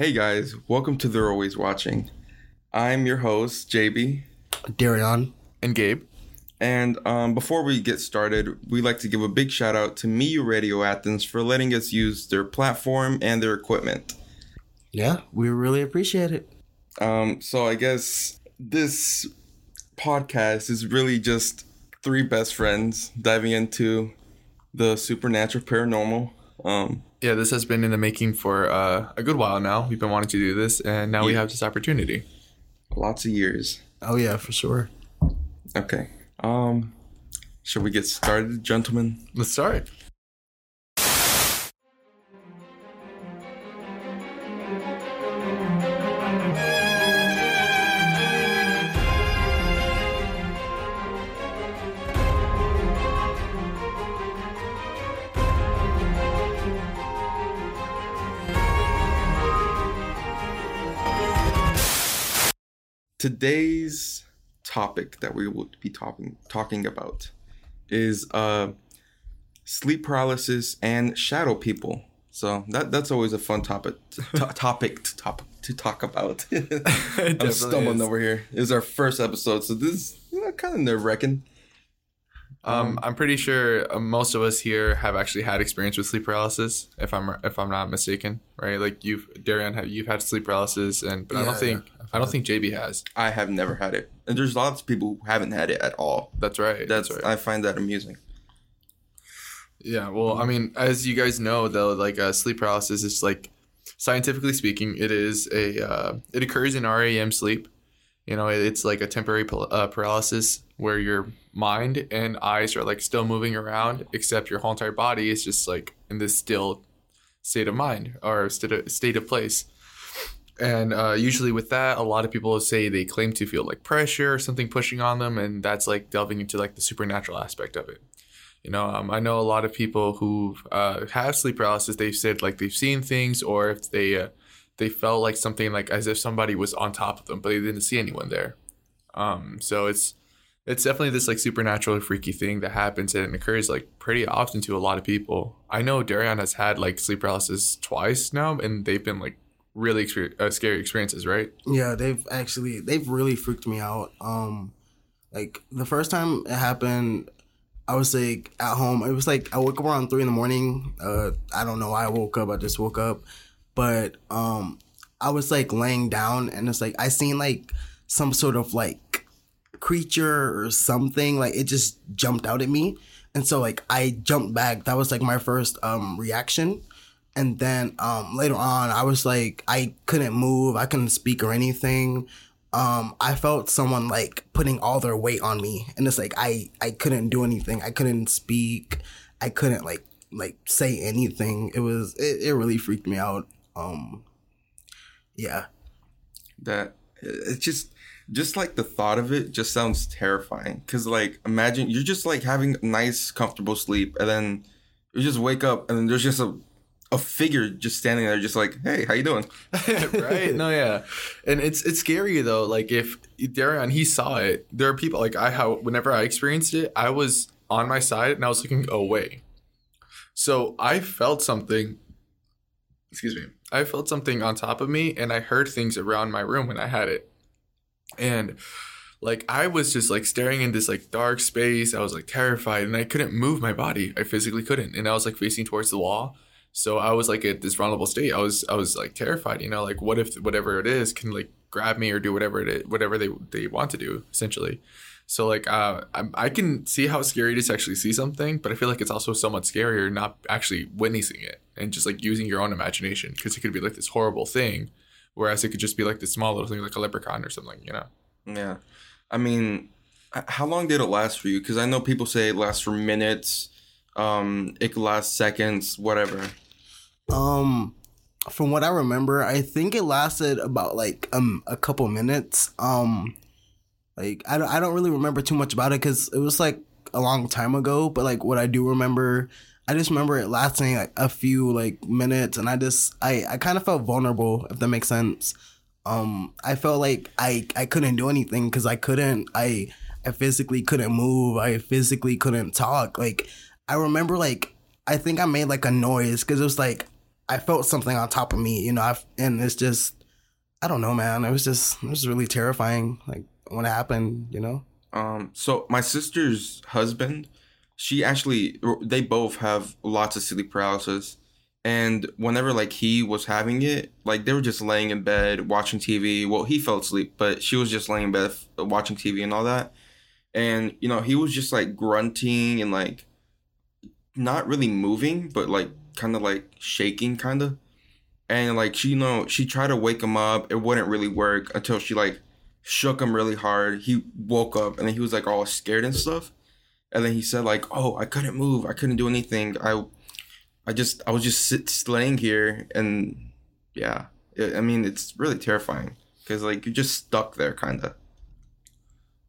Hey guys, welcome to They're Always Watching. I'm your host, JB. Darion. And Gabe. And um, before we get started, we'd like to give a big shout out to MIU Radio Athens for letting us use their platform and their equipment. Yeah, we really appreciate it. Um, so I guess this podcast is really just three best friends diving into the supernatural paranormal. Um, Yeah, this has been in the making for uh, a good while now. We've been wanting to do this, and now we have this opportunity. lots of years. Oh yeah, for sure. Okay. Um, should we get started, gentlemen? Let's start. Today's topic that we will be talking talking about is uh sleep paralysis and shadow people. So that that's always a fun topic to, topic to top to talk about. I'm stumbling is. over here. Is our first episode, so this is kind of nerve wracking. Um, I'm pretty sure uh, most of us here have actually had experience with sleep paralysis, if I'm if I'm not mistaken, right? Like you've Darian, have you've had sleep paralysis, and but I don't think I don't think JB has. I have never had it, and there's lots of people who haven't had it at all. That's right. That's, right. I find that amusing. Yeah, well, I mean, as you guys know, though, like uh, sleep paralysis is like scientifically speaking, it is a uh, it occurs in REM sleep. You know, it's like a temporary uh, paralysis where your mind and eyes are like still moving around, except your whole entire body is just like in this still state of mind or state of, state of place. And uh, usually with that, a lot of people say they claim to feel like pressure or something pushing on them, and that's like delving into like the supernatural aspect of it. You know, um, I know a lot of people who uh, have sleep paralysis. They've said like they've seen things, or if they uh, they felt like something like as if somebody was on top of them, but they didn't see anyone there. Um, so it's it's definitely this like supernatural freaky thing that happens and occurs like pretty often to a lot of people. I know Darian has had like sleep paralysis twice now, and they've been like really exper- uh, scary experiences, right? Yeah, they've actually they've really freaked me out. Um, like the first time it happened, I was like at home. It was like I woke up around three in the morning. Uh, I don't know why I woke up. I just woke up, but um, I was like laying down, and it's like I seen like some sort of like creature or something. Like it just jumped out at me, and so like I jumped back. That was like my first um reaction. And then um, later on, I was like, I couldn't move, I couldn't speak or anything. Um, I felt someone like putting all their weight on me, and it's like I I couldn't do anything. I couldn't speak. I couldn't like like say anything. It was it, it really freaked me out. Um, yeah, that it's just just like the thought of it just sounds terrifying because like imagine you're just like having nice comfortable sleep and then you just wake up and then there's just a a figure just standing there just like hey how you doing right? No, yeah, and it's it's scary though. Like if Darian he saw it, there are people like I how whenever I experienced it, I was on my side and I was looking away. So I felt something. Excuse me. I felt something on top of me, and I heard things around my room when I had it, and like I was just like staring in this like dark space. I was like terrified, and I couldn't move my body. I physically couldn't, and I was like facing towards the wall. So I was like at this vulnerable state. I was I was like terrified. You know, like what if whatever it is can like grab me or do whatever it is, whatever they they want to do essentially. So like uh, I, I can see how scary it is to actually see something, but I feel like it's also somewhat scarier not actually witnessing it and just like using your own imagination because it could be like this horrible thing, whereas it could just be like this small little thing like a leprechaun or something. You know. yeah i mean how long did it last for you because i know people say it lasts for minutes um it could last seconds whatever Um, from what I remember, I think it lasted about like um a couple minutes. Um, like I don't I don't really remember too much about it because it was like a long time ago. But like what I do remember, I just remember it lasting like a few like minutes, and I just I I kind of felt vulnerable if that makes sense. Um, I felt like I I couldn't do anything because I couldn't I I physically couldn't move. I physically couldn't talk. Like I remember like I think I made like a noise because it was like I felt something on top of me, you know, I, and it's just, I don't know, man. It was just, it was really terrifying. Like when it happened, you know? Um, so my sister's husband, she actually, they both have lots of sleep paralysis. And whenever like he was having it, like they were just laying in bed watching TV. Well, he fell asleep, but she was just laying in bed uh, watching TV and all that. And you know, he was just like grunting and like not really moving, but like kind of like shaking, kind of. And like she, you know, she tried to wake him up. It wouldn't really work until she like shook him really hard. He woke up and then he was like all scared and stuff. And then he said like, "Oh, I couldn't move. I couldn't do anything. I, I just, I was just sit, laying here." And yeah, it, I mean, it's really terrifying because like you're just stuck there, kind of.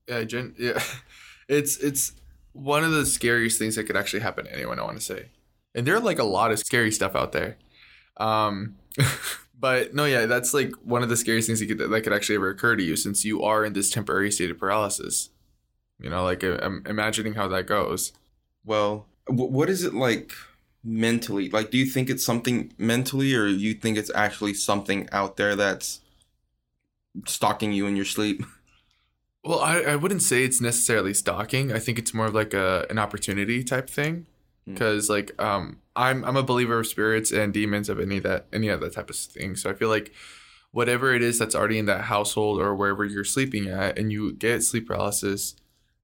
Yeah, gen- yeah, it's it's one of the scariest things that could actually happen to anyone. I want to say, and there are like a lot of scary stuff out there. Um, but no, yeah, that's like one of the scariest things that could, that could actually ever occur to you, since you are in this temporary state of paralysis. You know, like I'm imagining how that goes. Well, what is it like mentally? Like, do you think it's something mentally, or you think it's actually something out there that's stalking you in your sleep? Well, I, I wouldn't say it's necessarily stalking. I think it's more of like a an opportunity type thing. Because mm. like um I'm I'm a believer of spirits and demons of any that any of that type of thing. So I feel like whatever it is that's already in that household or wherever you're sleeping at and you get sleep paralysis,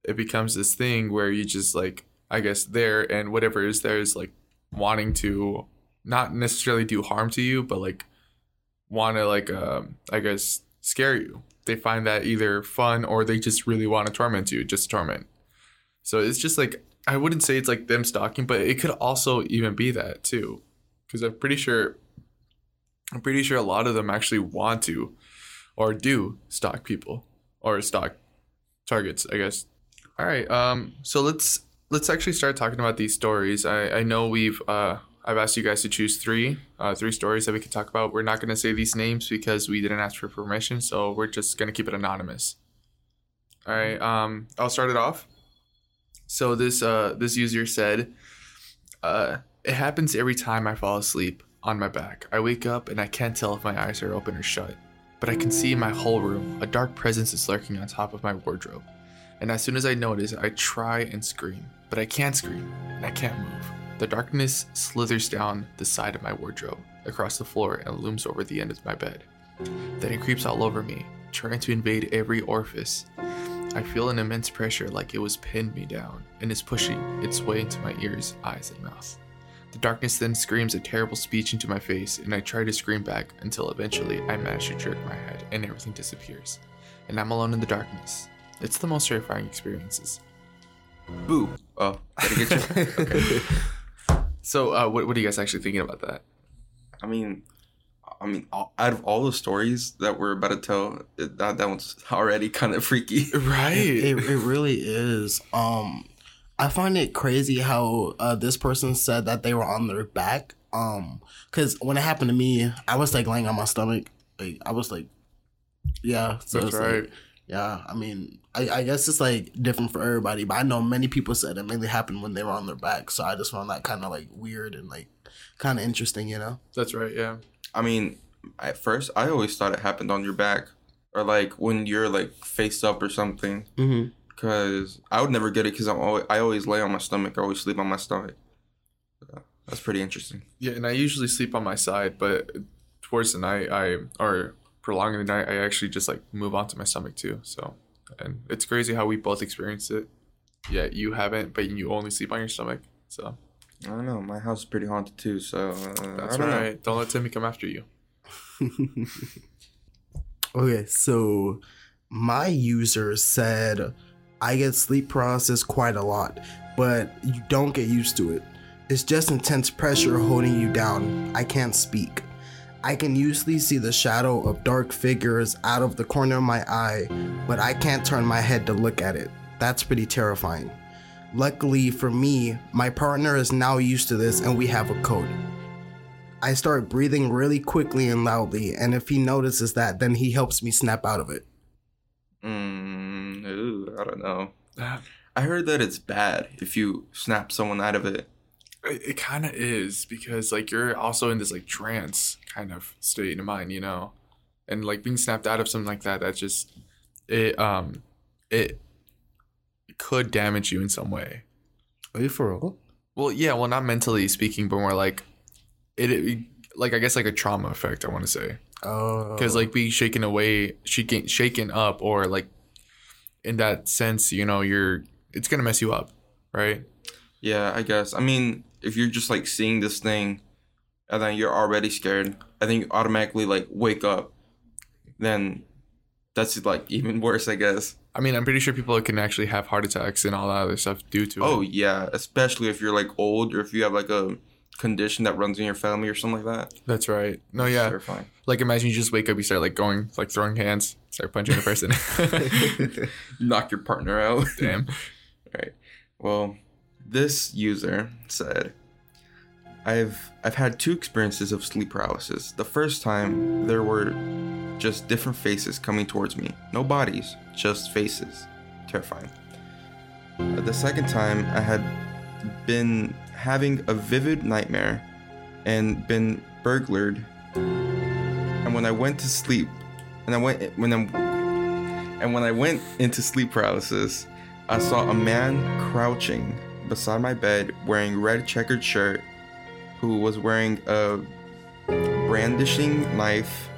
it becomes this thing where you just like I guess there and whatever is there is like wanting to not necessarily do harm to you, but like want to like um I guess scare you they find that either fun or they just really want to torment you, just torment. So it's just like I wouldn't say it's like them stalking, but it could also even be that too, because I'm pretty sure I'm pretty sure a lot of them actually want to or do stalk people or stalk targets, I guess. All right, um, so let's let's actually start talking about these stories. I I know we've uh I've asked you guys to choose three, uh, three stories that we could talk about. We're not going to say these names because we didn't ask for permission, so we're just going to keep it anonymous. All right, um, I'll start it off. So this uh, this user said, uh, "It happens every time I fall asleep on my back. I wake up and I can't tell if my eyes are open or shut, but I can see in my whole room a dark presence is lurking on top of my wardrobe. And as soon as I notice, I try and scream, but I can't scream and I can't move." The darkness slithers down the side of my wardrobe, across the floor, and looms over the end of my bed. Then it creeps all over me, trying to invade every orifice. I feel an immense pressure like it was pinned me down and is pushing its way into my ears, eyes, and mouth. The darkness then screams a terrible speech into my face, and I try to scream back until eventually I manage to jerk my head and everything disappears. And I'm alone in the darkness. It's the most terrifying experiences. Boo. Oh, gotta get you. okay. So, uh, what, what are you guys actually thinking about that? I mean, I mean, out of all the stories that we're about to tell, that that one's already kind of freaky, right? It, it, it, really is. Um, I find it crazy how uh, this person said that they were on their back. Um, because when it happened to me, I was like laying on my stomach. Like I was like, yeah. So That's right. Like, yeah, I mean, I, I guess it's like different for everybody, but I know many people said it mainly happened when they were on their back. So I just found that kind of like weird and like kind of interesting, you know? That's right, yeah. I mean, at first, I always thought it happened on your back or like when you're like face up or something. Mm-hmm. Cause I would never get it because I'm always I always lay on my stomach. I always sleep on my stomach. that's pretty interesting. Yeah, and I usually sleep on my side, but towards the night I or prolonging the night, I actually just like move on to my stomach too. So, and it's crazy how we both experienced it. Yeah, you haven't, but you only sleep on your stomach. So, I don't know. My house is pretty haunted too. So uh, that's don't right. Know. Don't let Timmy come after you. okay, so my user said I get sleep paralysis quite a lot, but you don't get used to it. It's just intense pressure holding you down. I can't speak. I can usually see the shadow of dark figures out of the corner of my eye, but I can't turn my head to look at it. That's pretty terrifying. Luckily for me, my partner is now used to this and we have a code. I start breathing really quickly and loudly, and if he notices that, then he helps me snap out of it. Mm, ooh, I don't know. I heard that it's bad if you snap someone out of it. It, kind of is because like you're also in this like trance kind of state of mind, you know, and like being snapped out of something like that. That just it um it could damage you in some way. Are you for real? Well, yeah, well, not mentally speaking, but more like it, it like I guess like a trauma effect. I want to say Oh, because like being shaken away, shaken shaken up, or like in that sense, you know, you're it's gonna mess you up, right? Yeah, I guess. I mean, if you're just like seeing this thing and then you're already scared, I think you automatically like wake up, then that's like even worse, I guess. I mean, I'm pretty sure people can actually have heart attacks and all that other stuff due to Oh it. yeah, especially if you're like old or if you have like a condition that runs in your family or something like that. That's right. No, yeah. Terrifying. Like imagine you just wake up, you start like going, like throwing hands, start punching the person. Knock your partner out. Damn. Right. Well, this user said, "I've I've had two experiences of sleep paralysis. The first time there were just different faces coming towards me. No bodies, just faces. Terrifying. Uh, The second time I had been having a vivid nightmare and been burglared. And when I went to sleep, and I went when I'm and when I went into sleep paralysis, I saw a man crouching beside my bed wearing red checkered shirt who was wearing a brandishing knife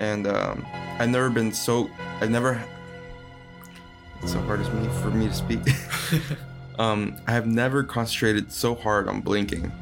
and um, I've never been so I've never it's so hard as me for me to speak um, I have never concentrated so hard on blinking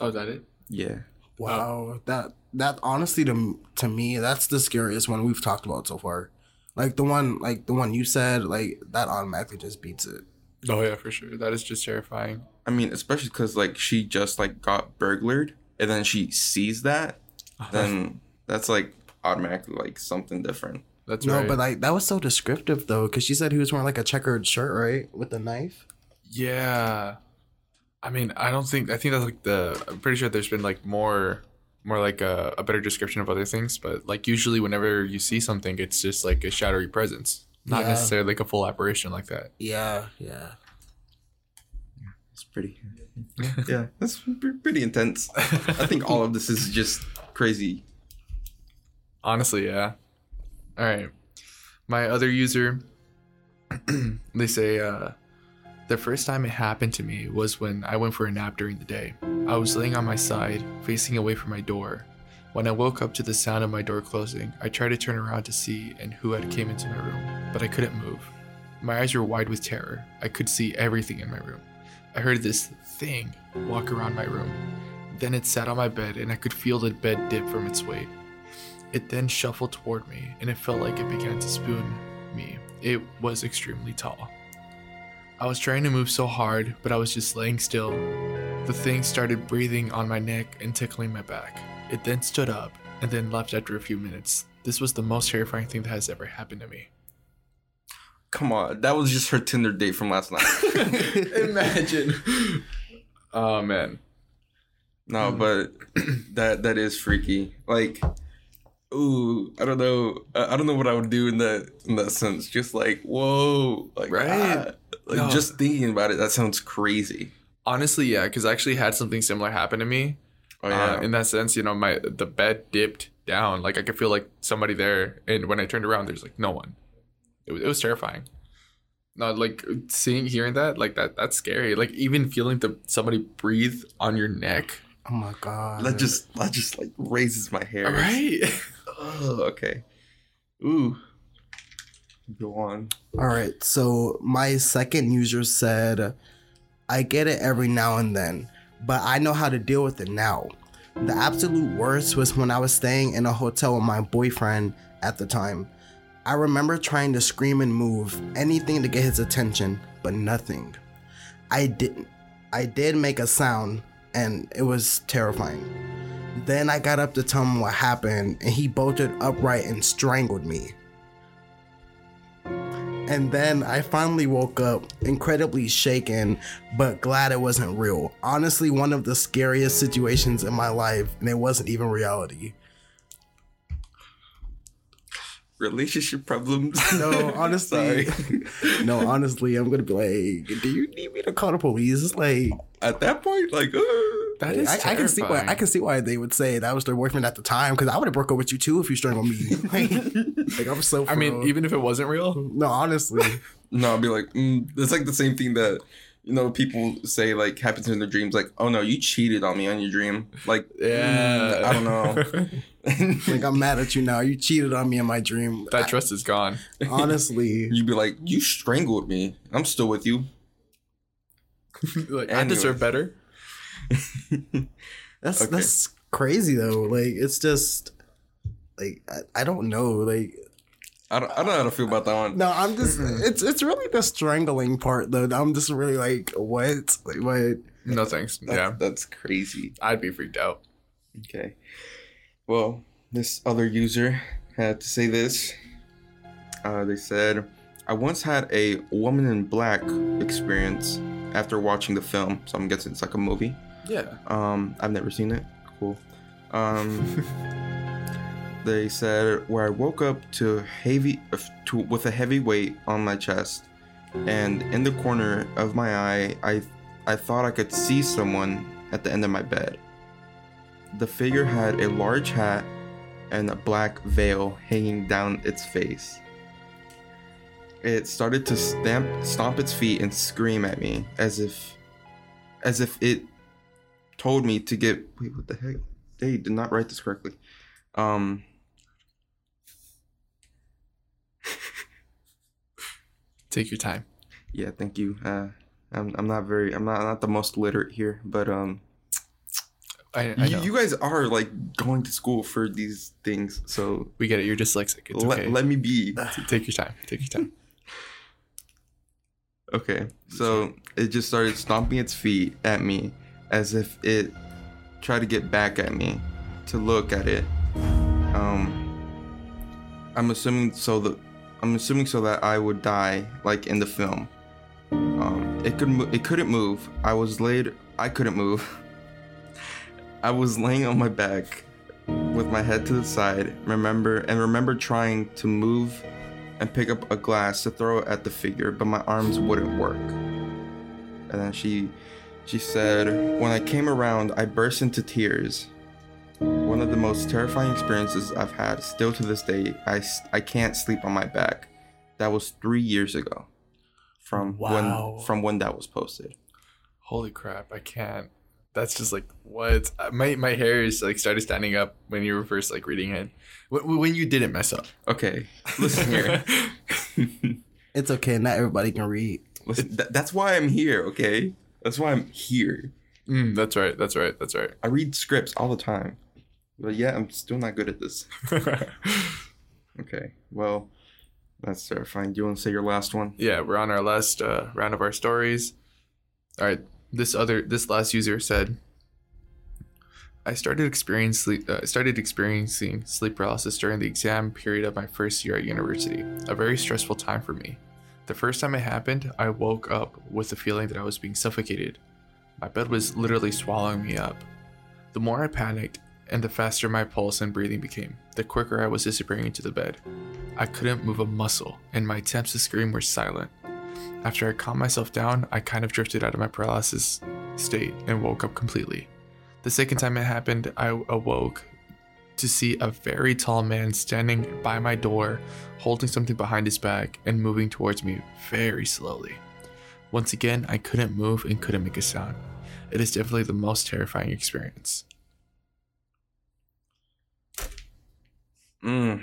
Oh, is that it? yeah wow. That that honestly to to me that's the scariest one we've talked about so far. Like the one like the one you said like that automatically just beats it. Oh yeah, for sure. That is just terrifying. I mean especially because like she just like got burglared and then she sees that uh-huh. then that's like automatically like something different That's no, right. but like that was so descriptive though, because she said he was wearing like a checkered shirt, right, with a knife. yeah. I mean, I don't think I think that's like the. I'm pretty sure there's been like more, more like a, a better description of other things. But like usually, whenever you see something, it's just like a shadowy presence, not Yeah. necessarily like a full apparition like that. Yeah, yeah. it's pretty yeah that's pretty intense I think all of this is just crazy Honestly, yeah. All right. My other user, they say uh, the first time it happened to me was when I went for a nap during the day. I was laying on my side, facing away from my door. When I woke up to the sound of my door closing, I tried to turn around to see and who had came into my room, but I couldn't move. My eyes were wide with terror. I could see everything in my room. I heard this thing walk around my room. Then it sat on my bed and I could feel the bed dip from its weight. It then shuffled toward me, and it felt like it began to spoon me. It was extremely tall. I was trying to move so hard, but I was just laying still. The thing started breathing on my neck and tickling my back. It then stood up and then left after a few minutes. This was the most terrifying thing that has ever happened to me. come on that was just her tinder date from last night Imagine. Oh man. no but that that is freaky like ooh i don't know i I don't know what i would do in that in that sense just like whoa like Right. ah, like No. just thinking about it that sounds crazy Honestly, yeah, because I actually had something similar happen to me. oh yeah Uh, in that sense, you know, my the bed dipped down. Like I could feel like somebody there, and when I turned around, there's like no one. It was, it was terrifying. No, like seeing, hearing that, like that, that's scary. Like even feeling the somebody breathe on your neck. Oh my god. that just that just like raises my hair Right. oh okay ooh go on All right. So my second user said, I get it every now and then, but I know how to deal with it now. The absolute worst was when I was staying in a hotel with my boyfriend at the time. I remember trying to scream and move, anything to get his attention, but nothing. I didn't. I did make a sound, and it was terrifying. Then I got up to tell him what happened, and he bolted upright and strangled me. And then I finally woke up, incredibly shaken, but glad it wasn't real. Honestly, one of the scariest situations in my life, and it wasn't even reality. Relationship problems. No, honestly. No, honestly, I'm gonna be like, do you need me to call the police? It's like At that point, like, uh, That is I, I can see why I can see why they would say that was their boyfriend at the time because I would have broke up with you too if you strangled me. like, like, I'm so. I mean, even if it wasn't real, no, honestly, no, I'd be like, mm, it's like the same thing that you know people say like happens in their dreams. Like, oh no, you cheated on me on your dream. Like, yeah, mm, I don't know. like I'm mad at you now. You cheated on me in my dream. that trust is gone. honestly, You'd be like, you strangled me. I'm still with you. like, I deserve better. that's Okay. that's crazy though. Like it's just like I, I don't know. Like I don't, I don't know how to feel about that one. no, I'm just it's it's really the strangling part though. I'm just really like what like what. No thanks. That's, yeah, that's crazy. I'd be freaked out. Okay. Well, this other user had to say this. Uh, they said, I once had a woman in black experience after watching the film. So I'm guessing it's like a movie. Yeah. Um, I've never seen it. Cool. Um, they said where I woke up to heavy to with a heavy weight on my chest, and in the corner of my eye, I I thought I could see someone at the end of my bed. The figure had a large hat and a black veil hanging down its face. It started to stamp, stomp its feet and scream at me as if, as if it told me to get. Wait, what the heck? They did not write this correctly. Um. Take your time. Yeah, thank you. Uh, I'm, I'm not very. I'm not not the most literate here, but um, I, I you, you guys are like going to school for these things, so we get it. You're dyslexic. It's let, okay. let me be. Take your time. Take your time. Okay, so it just started stomping its feet at me as if it tried to get back at me to look at it. Um, I'm assuming so that I'm assuming so that I would die like in the film. Um, it could mo- it couldn't move. I was laid. I couldn't move. I was laying on my back with my head to the side. Remember and remember trying to move and pick up a glass to throw it at the figure, but my arms wouldn't work. And then she she said, "When I came around, I burst into tears. One of the most terrifying experiences I've had. Still to this day, I, I can't sleep on my back. That was 3 years ago from Wow. when from when that was posted. Holy crap! I can't. That's just like what Uh, my my hair is like started standing up when you were first like reading it. When, when you didn't mess up. Okay, listen here. It's okay. Not everybody can read. listen, th- that's why I'm here, okay? That's why I'm here. Mm, that's right. That's right. That's right. I read scripts all the time. But yeah, I'm still not good at this. Okay, well, that's terrifying. Do you want to say your last one? yeah, we're on our last uh, round of our stories. All right, this other this last user said, I started experiencing uh, started experiencing sleep paralysis during the exam period of my first year at university. A very stressful time for me. The first time it happened, I woke up with the feeling that I was being suffocated. My bed was literally swallowing me up. The more I panicked, and the faster my pulse and breathing became, the quicker I was disappearing into the bed. I couldn't move a muscle, and my attempts to scream were silent. After I calmed myself down, I kind of drifted out of my paralysis state and woke up completely. The second time it happened, I awoke to see a very tall man standing by my door, holding something behind his back and moving towards me very slowly. Once again, I couldn't move and couldn't make a sound. It is definitely the most terrifying experience. Mm.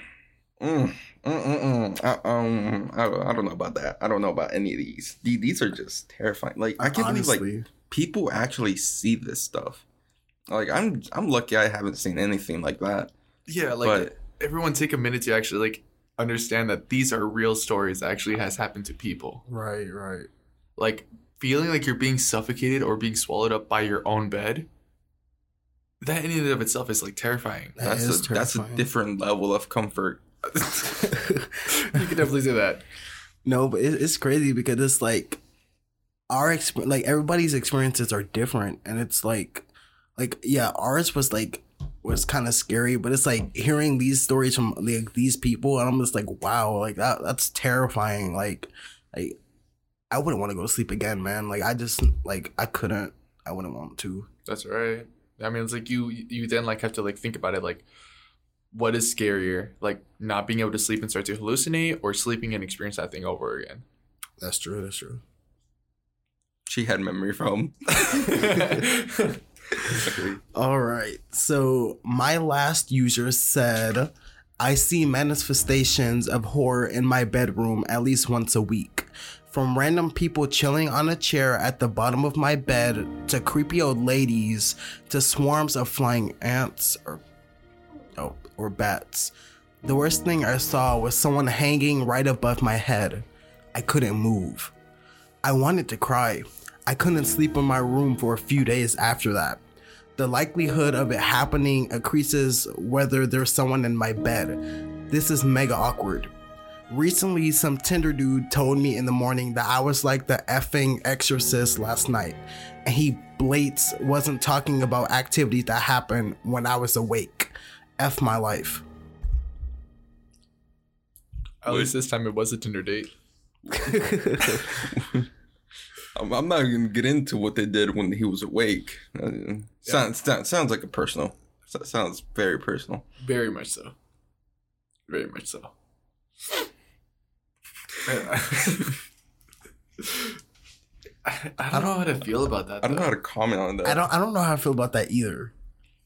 Mm. Mm, mm, mm. I, um, I, I don't know about that. I don't know about any of these. The- These are just terrifying. Like I can't believe like people actually see this stuff. Like I'm, I'm lucky I haven't seen anything like that. Yeah, like But- everyone take a minute to actually like understand that these are real stories that actually has happened to people. right, right. Like feeling like you're being suffocated or being swallowed up by your own bed. That in and of itself is like terrifying. That That's is a that's a different level of comfort. you can definitely say that. No, but it, it's crazy because it's like our exp- like everybody's experiences are different, and it's like, like yeah, ours was like was kind of scary, but it's like hearing these stories from like these people, and I'm just like, wow, like that that's terrifying. Like, like I wouldn't want to go to sleep again, man. Like I just like I couldn't. I wouldn't want to. That's right. I mean, it's like you you then like have to like think about it like what is scarier, like not being able to sleep and start to hallucinate, or sleeping and experience that thing over again. That's true. That's true. She had memory foam. All right. So my last user said, I see manifestations of horror in my bedroom at least once a week. From random people chilling on a chair at the bottom of my bed to creepy old ladies to swarms of flying ants or oh, or bats. The worst thing I saw was someone hanging right above my head. I couldn't move. I wanted to cry. I couldn't sleep in my room for a few days after that. The likelihood of it happening increases whether there's someone in my bed. This is mega awkward. Recently, some Tinder dude told me in the morning that I was like the effing exorcist last night, and he blates wasn't talking about activities that happened when I was awake. F my life. At least this time it was a Tinder date. I'm, I'm not gonna get into what they did when he was awake. Uh, sounds, sounds sounds like a personal. so- Sounds very personal. Very much so. Very much so. I, I don't know how to feel about that. I don't know how to comment on that. I don't I don't know how I feel about that either.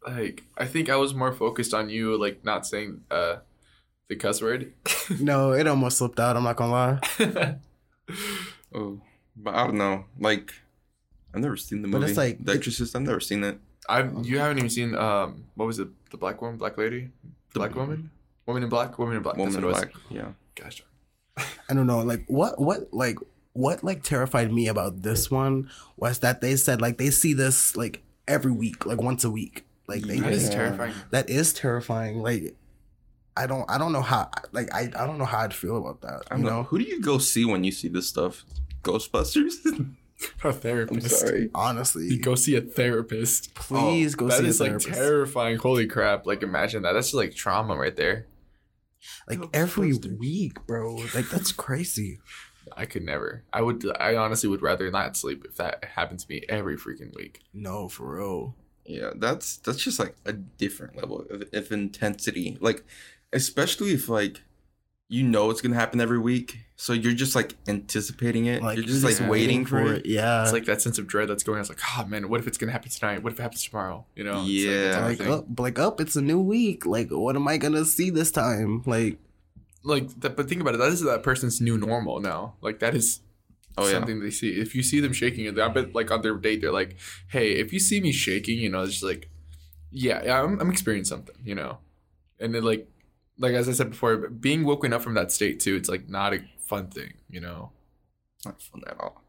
like I think I was more focused on you like not saying uh the cuss word. No, it almost slipped out, I'm not gonna lie. Oh, but I don't know. Like, I've never seen the movie. But it's like- The Exorcist. I've never seen it. I you haven't even seen um what was it the black woman black lady the black woman woman in black woman in black Woman that's in what it Black. Yeah. was. Gosh, I don't know, like what what like what like terrified me about this one was that they said like they see this like every week, like once a week. Like they that is terrifying. that is terrifying. Like I don't I don't know how like I, I don't know how I'd feel about that. I You know. know? Who do you go see when you see this stuff? Ghostbusters. A I'm therapist. sorry. Honestly. You go see a therapist. Please oh, go That see is a like terrifying. Holy crap! Like imagine that. That's just like trauma right there. Like Ghostbusters. every week, bro. Like that's crazy. I could never. I would. I honestly would rather not sleep if that happened to me every freaking week. No, for real. Yeah, that's that's just like a different level of, of intensity. Like, especially if like you know it's gonna happen every week, so you're just like anticipating it. Like you're just like waiting for it. Yeah. It's like that sense of dread that's going. on. It's like, oh man, what if it's gonna happen tonight? What if it happens tomorrow? You know? It's like Yeah. like up, like up. It's a new week. Like, what am I gonna see this time? Like, like that, but think about it that is that person's new normal now like that is Oh, yeah. something they see if you see them shaking i bet like on their date they're like hey if you see me shaking you know it's just like yeah, yeah I'm, I'm experiencing something you know and then like like as i said before being woken up from that state too it's like not a fun thing you know Not fun at all.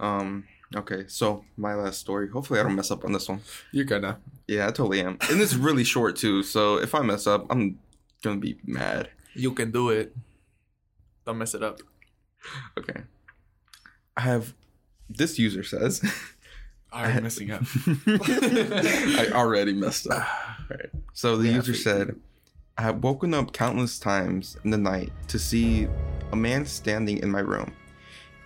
Um. Okay, so my last story. Hopefully, I don't mess up on this one. you're gonna Yeah, I totally am, and it's really short too. So if I mess up, I'm gonna be mad. you can do it don't mess it up Okay. I have. This user says. i'm messing up I already messed up. Right. So the Yeah, user said, I have woken up countless times in the night to see a man standing in my room.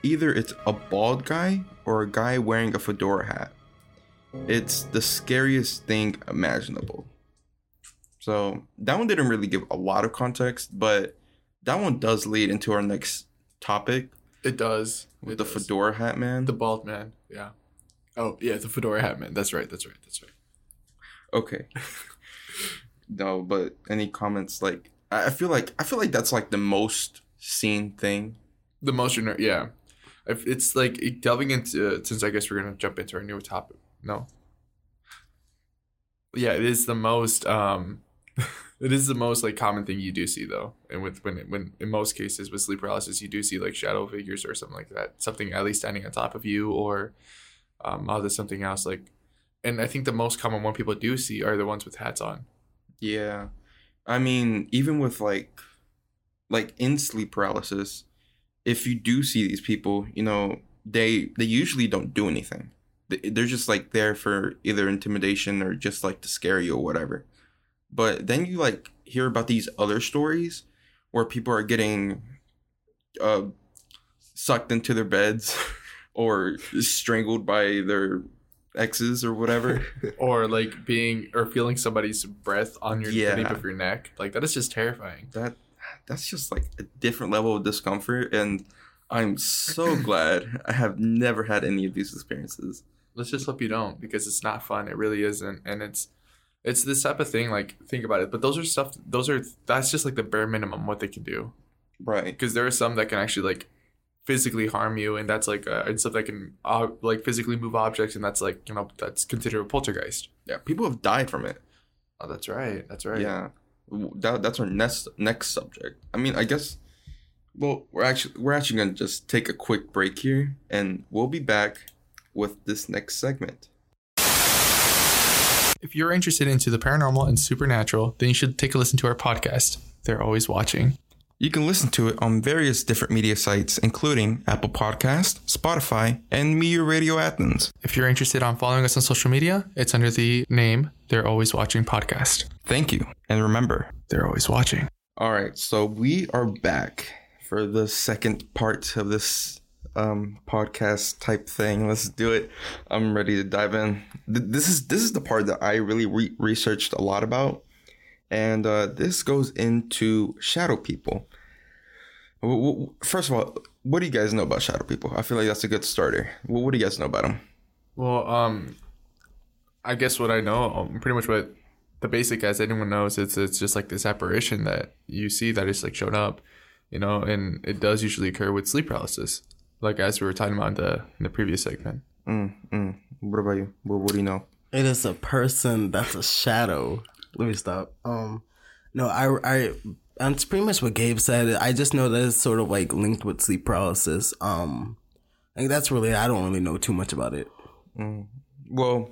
Either it's a bald guy or a guy wearing a fedora hat. It's the scariest thing imaginable. So that one didn't really give a lot of context, but that one does lead into our next topic it does with It the does. fedora hat man. the bald man yeah oh yeah the fedora hat man that's right that's right that's right Okay. no, but any comments? Like, I feel like I feel like that's like the most seen thing. The most yeah. If it's like delving into since I guess we're gonna jump into our new topic. No. Yeah, it is the most um it is the most like common thing you do see though. And with when when in most cases with sleep paralysis you do see like shadow figures or something like that. Something at least standing on top of you or um other something else like and I think the most common one people do see are the ones with hats on. Yeah, I mean, even with like, like in sleep paralysis, if you do see these people, you know, they they usually don't do anything. They- They're just like there for either intimidation or just like to scare you or whatever. But then you like hear about these other stories where people are getting uh sucked into their beds or strangled by their exes or whatever. or like being or feeling somebody's breath on your Yeah. nape of your neck. Like that is just terrifying. that that's just like a different level of discomfort and I'm so glad I have never had any of these experiences. Let's just hope you don't because it's not fun. It really isn't, and it's it's this type of thing. Like think about it. But those are stuff. Those are that's just like the bare minimum what they can do. Right. Because there are some that can actually like physically harm you, and that's like uh, and stuff that can uh, like physically move objects, and that's like you know that's considered a poltergeist. Yeah, people have died from it. Oh, that's right. That's right. Yeah, that, that's our next next subject. I mean, I guess. Well, we're actually we're actually gonna just take a quick break here, and we'll be back with this next segment. If you're interested into the paranormal and supernatural, then you should take a listen to our podcast. They're always watching. You can listen to it on various different media sites, including Apple Podcast, Spotify, and Media Radio Athens. If you're interested on following us on social media, it's under the name They're Always Watching Podcast. Thank you, and remember. They're always watching. All right, so we are back for the second part of this um, podcast type thing. Let's do it. I'm ready to dive in. Th- This is this is the part that I really re- researched a lot about, and uh, this goes into shadow people. W- w- First of all, what do you guys know about shadow people? I feel like that's a good starter. Well, what do you guys know about them? Well, um, I guess what I know, um, pretty much what the basic as anyone knows, it's it's just like this apparition that you see that is like shown up, you know, and it does usually occur with sleep paralysis, like as we were talking about in the in the previous segment. Mm, mm. What about you? What, what do you know? It is a person that's a shadow. Let me stop. Um, no, I, I, and it's pretty much what Gabe said. I just know that it's sort of like linked with sleep paralysis. Um, like that's really I don't really know too much about it. Well,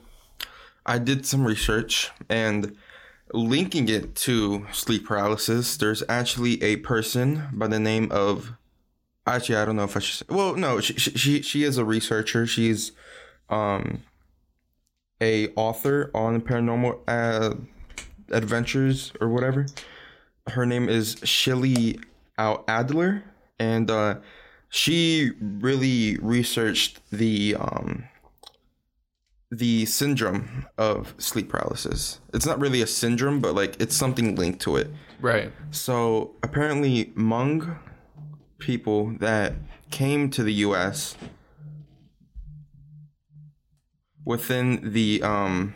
I did some research and linking it to sleep paralysis, there's actually a person by the name of. Actually, I don't know if I should. Well, no, she she she is a researcher. She's um a author on paranormal uh, adventures or whatever. Her name is Shelley R. Adler, and uh, she really researched the um the syndrome of sleep paralysis. It's not really a syndrome, but like it's something linked to it. Right. So apparently, Hmong people that came to the U.S. within the um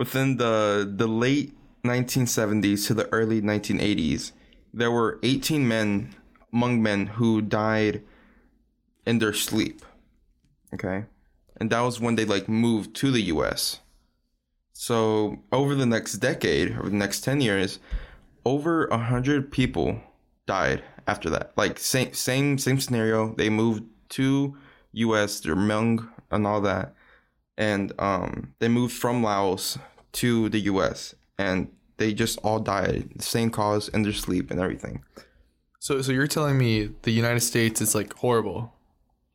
within the the late 1970s to the early 1980s, there were 18 men, Hmong men, who died in their sleep. Okay. And that was when they like moved to the US. So over the next decade, over the next 10 years, over a hundred people died after that. Like same same same scenario. They moved to US, they're Hmong and all that. And um they moved from Laos to the US and they just all died. The same cause in their sleep and everything. So so you're telling me the United States is like horrible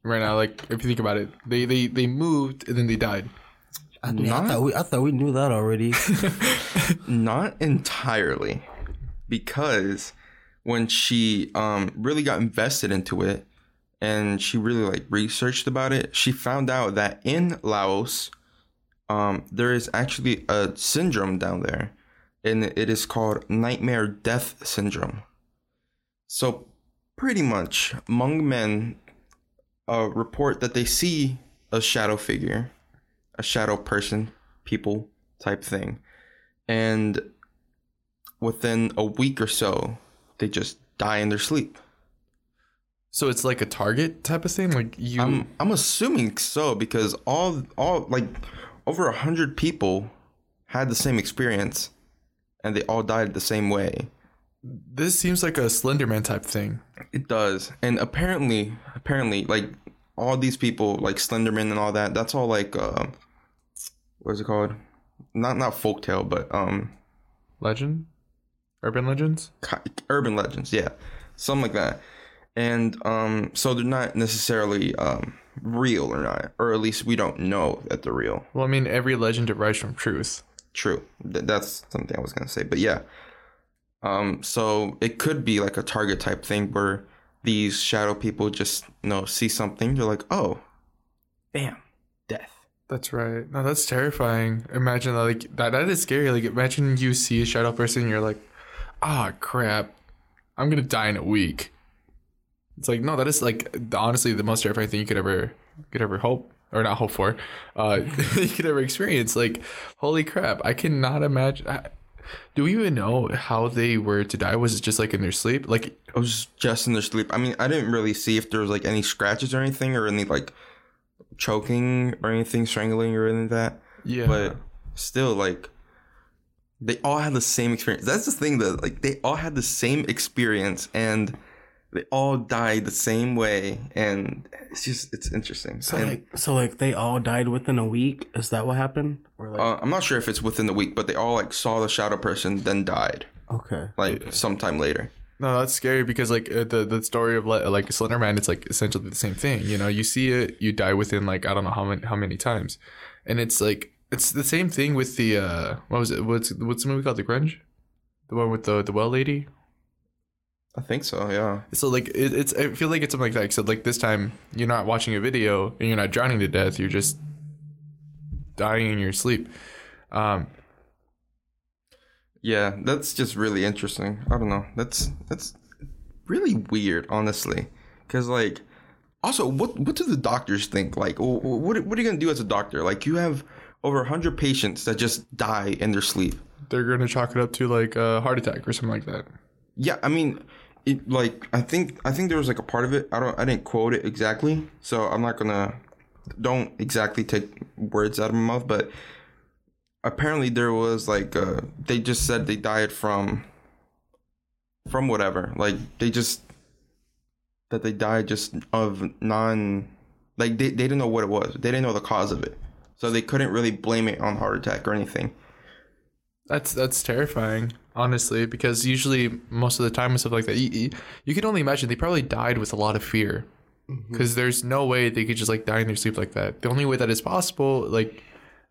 right now? Like if you think about it, they they they moved and then they died. I, mean, Not- I thought we I thought we knew that already. Not entirely, because when she um really got invested into it and she really like researched about it, she found out that in Laos, um, there is actually a syndrome down there, and it is called nightmare death syndrome. So, pretty much, Hmong men uh, report that they see a shadow figure, a shadow person, people type thing, and within a week or so, they just die in their sleep. So it's like a target type of thing. Like you. I'm I'm assuming so because all all like over a hundred people had the same experience, and they all died the same way. this seems like a Slenderman type thing. It does, and apparently, apparently, like all these people, like Slenderman and all that, that's all like uh, what is it called? Not not folktale, but um, Legend, urban legends. urban legends, yeah, something like that. And um, so they're not necessarily um real or not, or at least we don't know that they're real. Well, I mean, every legend derives from truth. true. Th- that's something I was gonna say. But yeah. Um, so it could be like a target type thing where these shadow people just you know see something, they're like, oh, bam, death. That's right. No, that's terrifying. Imagine like that. That is scary. Like imagine you see a shadow person, and you're like, ah, crap, I'm gonna die in a week. It's like no, that is like honestly the most terrifying thing you could ever could ever hope or not hope for, uh, you could ever experience. Like, holy crap, I cannot imagine. I, do we even know how they were to die? Was it just like in their sleep? Like, It was just in their sleep. I mean, I didn't really see if there was like any scratches or anything or any like choking or anything, strangling or anything like that. yeah, But still, like, they all had the same experience. That's the thing that like they all had the same experience and they all died the same way. And it's just it's interesting. So And, like, so like they all died within a week. Is that what happened? Or like, uh, I'm not sure if it's within the week, but they all like saw the shadow person, then died okay, like sometime later. no, that's scary because like uh, the the story of like, like Slender Man, it's like essentially the same thing. You know, you see it, you die within like I don't know how many how many times, and it's like it's the same thing with the uh what was it? What's what's the movie called? The Grudge, the one with the the well lady. I think so. Yeah. So like it, it's I feel like it's something like that. Except like this time you're not watching a video and you're not drowning to death. You're just dying in your sleep. Um, Yeah, that's just really interesting. I don't know. That's that's really weird, honestly. Cause like, also, what what do the doctors think? Like, wh- wh- what what are you gonna do as a doctor? Like, you have over hundred patients that just die in their sleep. they're gonna chalk it up to like a heart attack or something like that. Yeah, I mean, it, like I think I think there was like a part of it. I don't I didn't quote it exactly, so I'm not gonna don't exactly take words out of my mouth, but apparently there was like uh they just said they died from from whatever. Like they just that they died just of non like they, they didn't know what it was. They didn't know the cause of it. So they couldn't really blame it on heart attack or anything. That's that's terrifying, honestly, because usually most of the time and stuff like that, you, you, can only imagine they probably died with a lot of fear, because there's no way they could just like die in their sleep like that. The only way that is possible, like,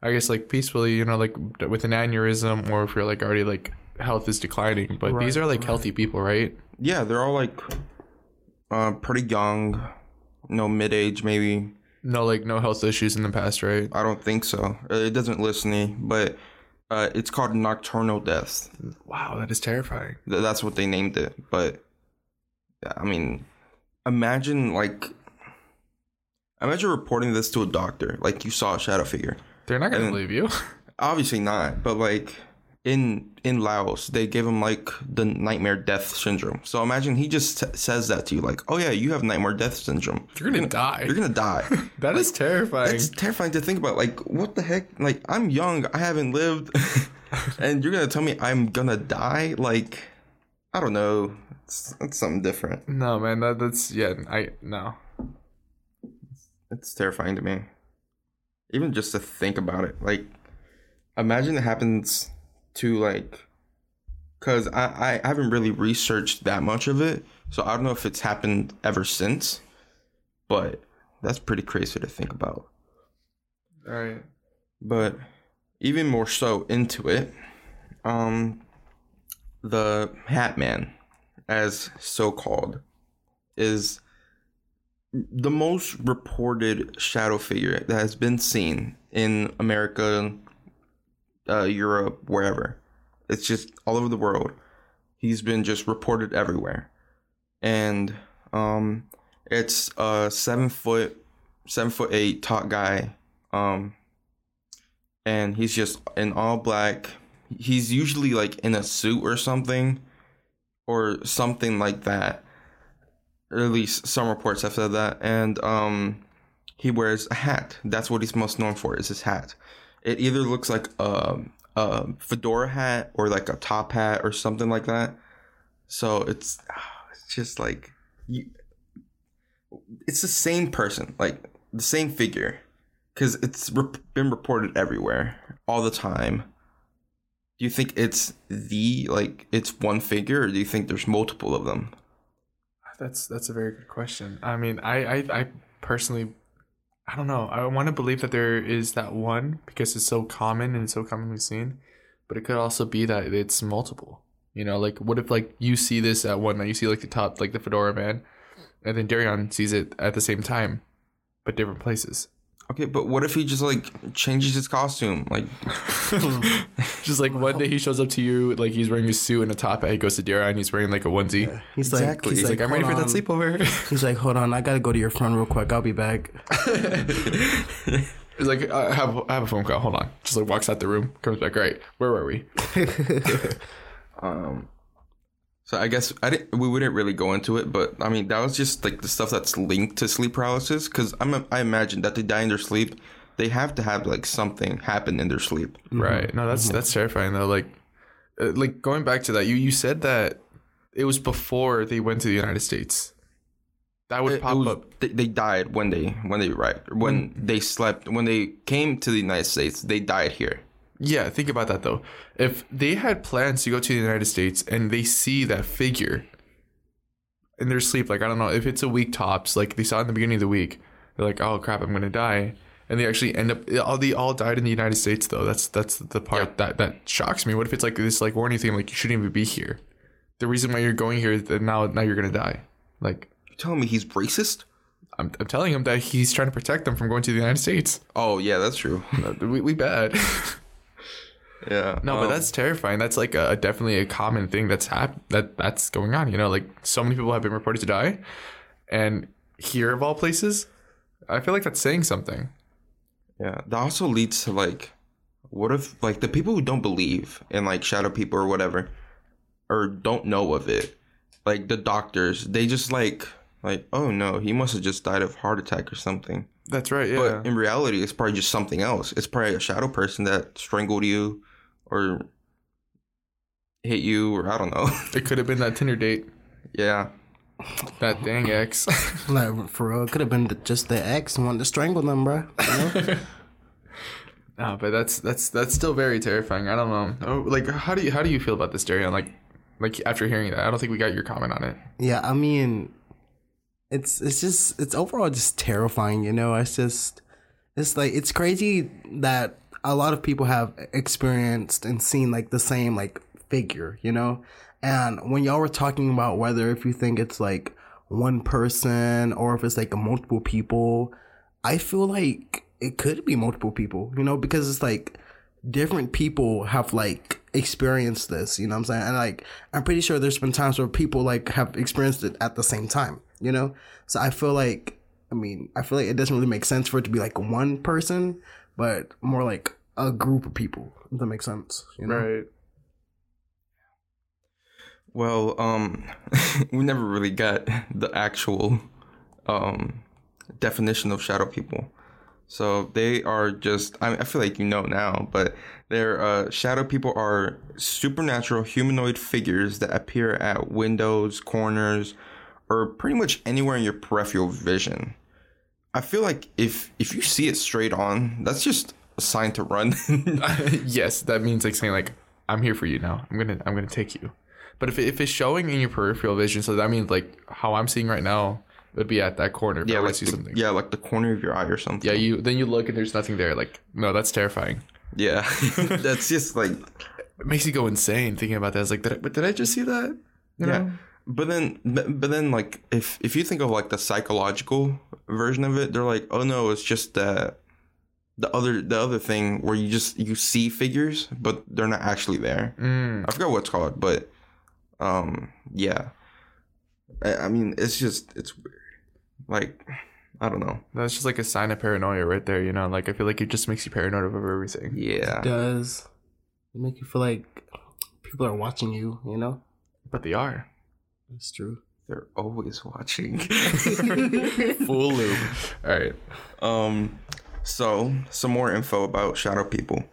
I guess like peacefully, you know, like with an aneurysm, or if you're like already like health is declining. But these are like right. healthy people, right? Yeah, they're all like uh pretty young, no mid age maybe. No, like no health issues in the past, right? I don't think so. It doesn't list any, but uh, it's called nocturnal deaths. Wow, that is terrifying. Th- That's what they named it. But I mean, imagine like imagine reporting this to a doctor, like you saw a shadow figure. They're not gonna And- believe you. Obviously not, but like in in Laos, they give him like the nightmare death syndrome. So imagine he just t- says that to you, like, "Oh yeah, you have nightmare death syndrome. You're gonna die. You're gonna die." That is terrifying. That's terrifying to think about. Like, what the heck? Like, I'm young. I haven't lived, and you're gonna tell me I'm gonna die? Like, I don't know. It's, it's something different. no, man, that, that's yeah. I no. It's terrifying to me, even just to think about it. Like, imagine it happens to like, cause I I haven't really researched that much of it, so I don't know if it's happened ever since. But that's pretty crazy to think about. All right. but even more so into it um the hat man as so called is the most reported shadow figure that has been seen in america uh, europe wherever. It's just all over the world. He's been just reported everywhere. And um it's a seven foot seven foot eight tall guy um and he's just in all black. He's usually like in a suit or something or something like that. Or at least some reports have said that. And um he wears a hat. That's what he's most known for is his hat it either looks like a, fedora hat or like a top hat or something like that so it's it's just like you it's the same person like the same figure because it's rep- been reported everywhere all the time. Do you think it's the like it's one figure, or do you think there's multiple of them? That's that's a very good question. I mean, I I, I personally, I don't know. I want to believe that there is that one because it's so common and so commonly seen. but it could also be that it's multiple. You know, like what if like you see this at one night, you see like the top, like the fedora man, and then Darion sees it at the same time, but different places. Okay, but what if he just like changes his costume? Like, Just like one day he shows up to you, like he's wearing a suit and a top hat. He goes to Dara and he's wearing like a onesie. He's Exactly. like, he's He's like, I'm ready "Hold for that sleepover. He's like, hold on, I gotta go to your phone real quick. I'll be back. He's like, I have, I have a phone call. Hold on. Just like walks out the room, comes back. Right, where were we? um, so I guess I didn't. We wouldn't really go into it, but I mean that was just like the stuff that's linked to sleep paralysis. Because I'm I imagine that they die in their sleep. They have to have like something happen in their sleep. Right. No, that's that's terrifying though. Like, uh, like going back to that, you you said that it was before they went to the United States. That would It- it pop was- up. They, they died when they when they arrived. When they slept. When they came to the United States, they died here. Yeah, think about that though. If they had plans to go to the United States and they see that figure in their sleep, like I don't know, if it's a week tops, like they saw it in the beginning of the week, they're like, "Oh crap, I'm gonna die," and they actually end up. All they all died in the United States though. That's that's the part that that shocks me. What if it's like this like warning thing, like you shouldn't even be here. The reason why you're going here is that now now you're gonna die. Like You telling me he's racist? I'm, I'm telling him that he's trying to protect them from going to the United States. Oh yeah, that's true. we, we bad. yeah. No, but um, that's terrifying. That's like a, definitely a common thing that's hap- that that's going on. You know, like so many people have been reported to die, and here of all places, I feel like that's saying something. Yeah, that also leads to like, what if like the people who don't believe in like shadow people or whatever, or don't know of it, like the doctors, they just like like oh no, he must have just died of heart attack or something. That's right. Yeah. But in reality, it's probably just something else. It's probably a shadow person that strangled you, or hit you, or I don't know. it could have been that Tinder date. yeah, That dang ex. Like for real, could have been the, just the ex and wanting to strangle them, bro. You know? no, but that's that's that's still very terrifying. I don't know. Oh, like how do you how do you feel about this, Darian? Like like after hearing that, I don't think we got your comment on it. yeah, I mean, it's it's just it's overall just terrifying. You know, it's just it's like it's crazy that a lot of people have experienced and seen like the same like figure. You know, and when y'all were talking about whether if you think it's like one person or if it's like multiple people, I feel like it could be multiple people. You know, because it's like different people have like experienced this, you know what I'm saying? And like I'm pretty sure there's been times where people like have experienced it at the same time, you know? So I feel like I mean, I feel like it doesn't really make sense for it to be like one person, but more like a group of people. If that makes sense. You know? Right. Well, um, we never really got the actual um, definition of shadow people. So they are just, I, I feel like you know now, but they're, uh, shadow people are supernatural humanoid figures that appear at windows, corners, or pretty much anywhere in your peripheral vision. I feel like if if you see it straight on, that's just a sign to run. yes, that means like saying like I'm here for you now. I'm gonna I'm gonna take you. But if it, if it's showing in your peripheral vision, so that means like how I'm seeing right now, it would be at that corner. Yeah, I like see the, something. yeah, like the corner of your eye or something. Yeah, you then you look and there's nothing there. Like no, that's terrifying. Yeah, that's just like It makes you go insane thinking about that. It's like, did I, but did I just see that? You yeah. know? But then, but, but then, like if if you think of like the psychological version of it, they're like, oh no, it's just that the other the other thing where you just you see figures, but they're not actually there. Mm. I forgot what it's called, but um, yeah. I, I mean, it's just it's weird. Like, I don't know. That's just like a sign of paranoia right there. You know, like I feel like it just makes you paranoid over everything. Yeah. It does it make you feel like people are watching you, you know? But they are That's true. They're always watching. full loop. All right. Um, so some more info about shadow people.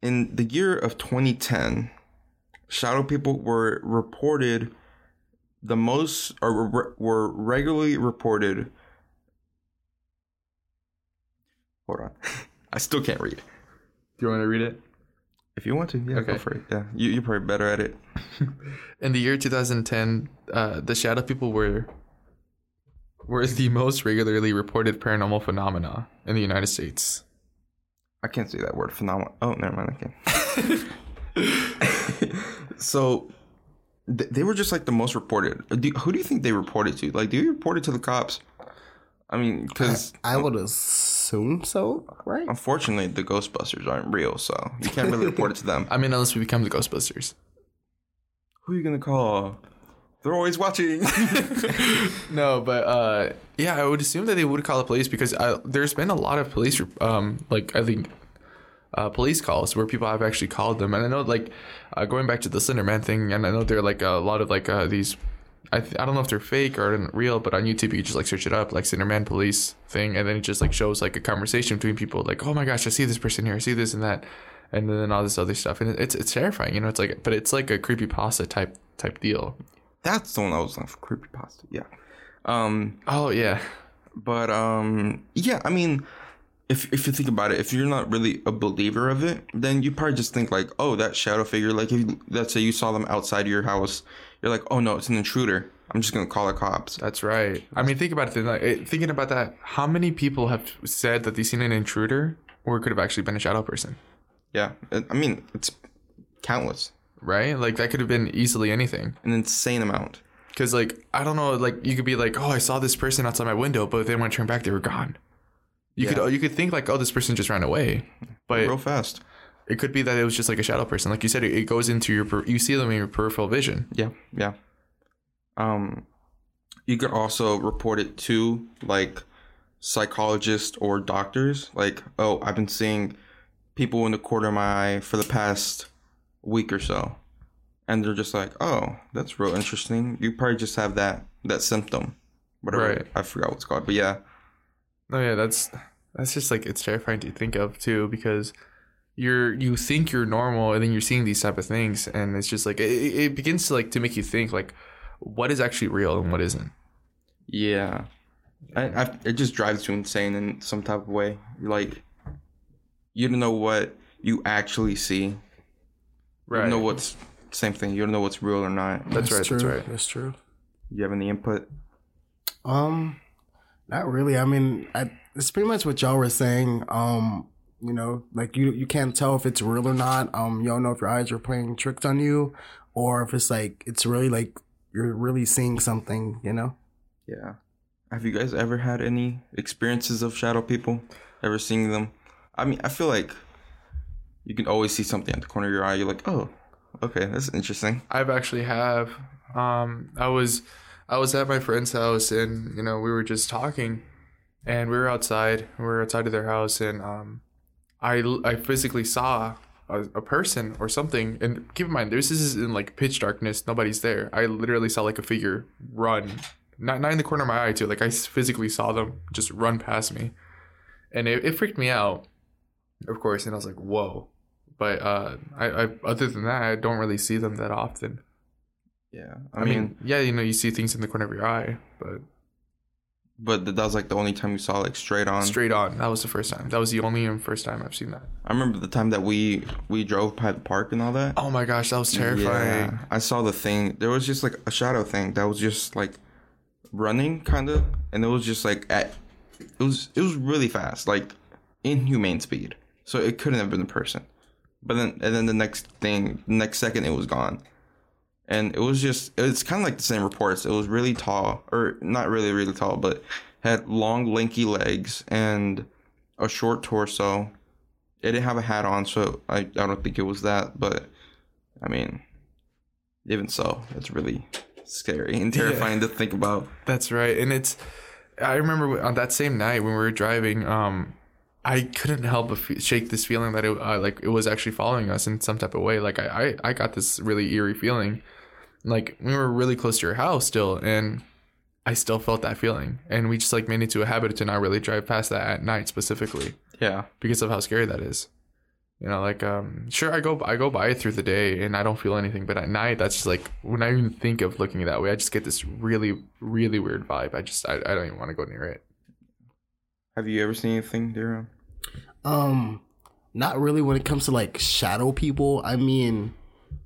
In the year of 2010, shadow people were reported the most, or were, were regularly reported. Hold on, I still can't read. Do you want to read it? If you want to, yeah, go for it. Yeah, you, you're probably better at it. In the year 2010, uh, the shadow people were were the most regularly reported paranormal phenomena in the United States. I can't say that word. Phenomenal. Oh, never mind. I can. so th- they were just like the most reported. Do, who do you think they reported to? Like, do you report it to the cops? I mean, because I would assume so, right? unfortunately, the Ghostbusters aren't real, so you can't really report it to them. I mean, unless we become the Ghostbusters. Who are you gonna call? They're always watching. No, but uh, yeah, I would assume that they would call the police because I, there's been a lot of police, um, like I think, uh, police calls where people have actually called them, and I know like uh, going back to the Slender Man thing, and I know there are like a lot of like uh, these. I, th- I don't know if they're fake or real, but on YouTube you just like search it up, like Slender Man police thing, and then it just like shows like a conversation between people, like, oh my gosh, I see this person here, I see this and that, and then all this other stuff, and it's it's terrifying, you know. It's like, but it's like a creepy pasta type type deal. That's the one I was looking for. creepy pasta, Yeah. Um, Oh yeah, but um, yeah. I mean, if if you think about it, if you're not really a believer of it, then you probably just think like, oh, that shadow figure. Like, if you, let's say you saw them outside your house, you're like, oh no, it's an intruder. I'm just gonna call the cops. That's right. I mean, think about it. Like, eh, thinking about that, how many people have said that they've seen an intruder, or it could have actually been a shadow person, Yeah. I I mean, it's countless, right? Like that could have been easily anything. an insane amount. Because like I don't know, like you could be like, oh, I saw this person outside my window, but then when I turned back, they were gone. You Yeah. could you could think like, oh, this person just ran away, but Real fast. It could be that it was just like a shadow person. Like you said, it, it goes into your per- you see them in your peripheral vision. Yeah, yeah. Um, you could also report it to like psychologists or doctors. Like, oh, I've been seeing people in the corner of my eye for the past week or so, and they're just like, oh, that's real interesting. You probably just have that that symptom, whatever. Right. I forgot what's called, but yeah, Oh yeah, that's that's just like it's terrifying to think of too because you're you think you're normal and then you're seeing these type of things and it's just like it, it begins to like to make you think like what is actually real and what isn't. yeah. I, I it just drives you insane in some type of way. Like, you don't know what you actually see. You Right. don't know what's same thing. You don't know what's real or not. That's right. true. That's right. That's true. You have any input? Um, not really. I mean, I, it's pretty much what y'all were saying. Um, you know, like you you can't tell if it's real or not. Um, you don't know if your eyes are playing tricks on you, or if it's like it's really like you're really seeing something. You know. Yeah. Have you guys ever had any experiences of shadow people? Ever seeing them? I mean, I feel like you can always see something at the corner of your eye. You're like, oh, okay, that's interesting. I've actually have. Um, I was, I was at my friend's house, and you know we were just talking, and we were outside. We were outside of their house, and um, I I physically saw a, a person or something. And keep in mind, this is in like pitch darkness. Nobody's there. I literally saw like a figure run, not not in the corner of my eye too. Like I physically saw them just run past me, and it, it freaked me out, of course. And I was like, whoa. But uh, I, I other than that, I don't really see them that often. Yeah. I, mean, yeah, you know, you see things in the corner of your eye, but but that was like the only time we saw like straight on. straight on. That was the first time. That was the only and first time I've seen that. I remember the time that we we drove by the park and all that. Oh my gosh, that was terrifying. Yeah, I saw the thing. There was just like a shadow thing that was just like running, kind of, and it was just like at it was it was really fast, like inhumane speed. So it couldn't have been a person. But then and then the next thing, next second, it was gone. And it was just it's kind of like the same reports. It was really tall, or not really really tall, but had long lanky legs and a short torso. It didn't have a hat on, so I, I don't think it was that. But I mean, even so, it's really scary and terrifying to think about. That's right. And it's I remember on that same night when we were driving, um I couldn't help but fe- shake this feeling that it uh, like it was actually following us in some type of way. Like I, I I got this really eerie feeling. Like we were really close to your house still and I still felt that feeling. And we just like made it to a habit to not really drive past that at night specifically. Yeah, because of how scary that is. You know, like um, sure I go I go by it through the day and I don't feel anything, but at night that's just like when I even think of looking that way, I just get this really really weird vibe. I just I, I don't even want to go near it. have you ever seen anything, Dara? Um, not really when it comes to like shadow people. I mean,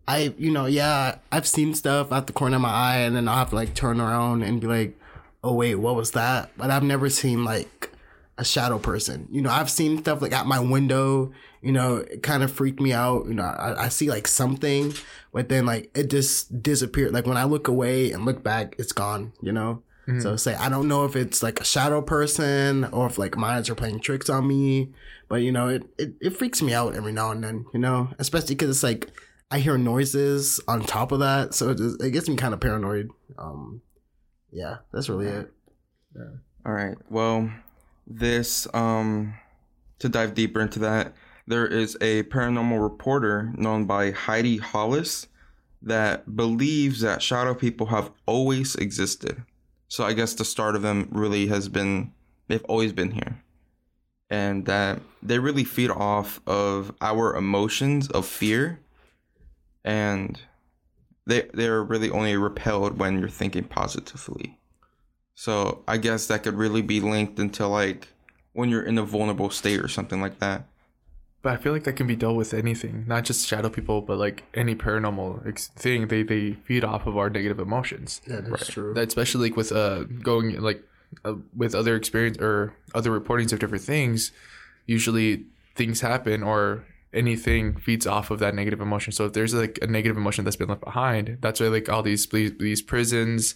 I you know yeah I've seen stuff out the corner of my eye, and then I'll have to like turn around and be like, oh wait, what was that? But I've never seen like a shadow person. You know, I've seen stuff like at my window, you know, it kind of freaked me out. You know, I, I see like something, but then like it just disappeared. Like when I look away and look back, it's gone, you know? Mhm. So say I don't know if it's like a shadow person or if like minds are playing tricks on me, but you know, it, it, it freaks me out every now and then, you know, especially because it's like I hear noises on top of that. So it, just, it gets me kind of paranoid. Um, yeah, that's really it. All right. Well, this um to dive deeper into that, there is a paranormal reporter known by Heidi Hollis that believes that shadow people have always existed. So I guess the start of them really has been they've always been here. And that they really feed off of our emotions of fear and they they're really only repelled when you're thinking positively. So I guess that could really be linked into like when you're in a vulnerable state or something like that. But I feel like that can be dealt with anything, not just shadow people, but like any paranormal ex- thing. They they feed off of our negative emotions. That is true. That especially like with uh going like uh, with other experience or other reportings of different things. Usually things happen or anything feeds off of that negative emotion. So if there's like a negative emotion that's been left behind, that's why like all these these prisons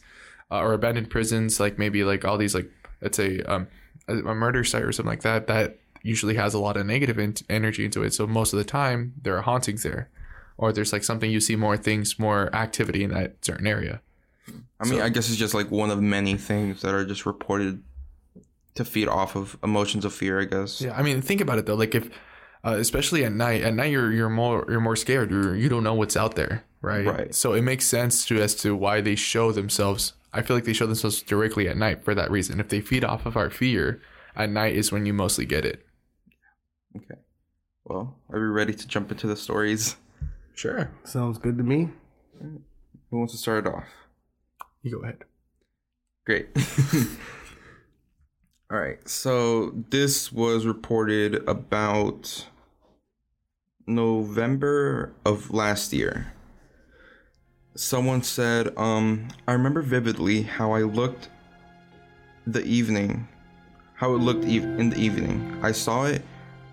uh, or abandoned prisons, like maybe like all these like let's say um a, a murder site or something like that, that usually has a lot of negative in- energy into it. So most of the time there are hauntings there, or there's like something you see more things, more activity in that certain area. I mean, So- I guess it's just like one of many things that are just reported to feed off of emotions of fear, I guess. Yeah, I mean, think about it though. Like if, uh, especially at night, at night you're you're more you're more scared. You're, you don't know what's out there, right? Right. So it makes sense to as to why they show themselves. I feel like they show themselves directly at night for that reason. If they feed off of our fear, at night is when you mostly get it. Okay. Well, are we ready to jump into the stories? Sure. Sounds good to me. Who wants to start it off? You go ahead. Great. All right. So this was reported about November of last year. Someone said, um, I remember vividly how I looked the evening, how it looked in the evening. I saw it.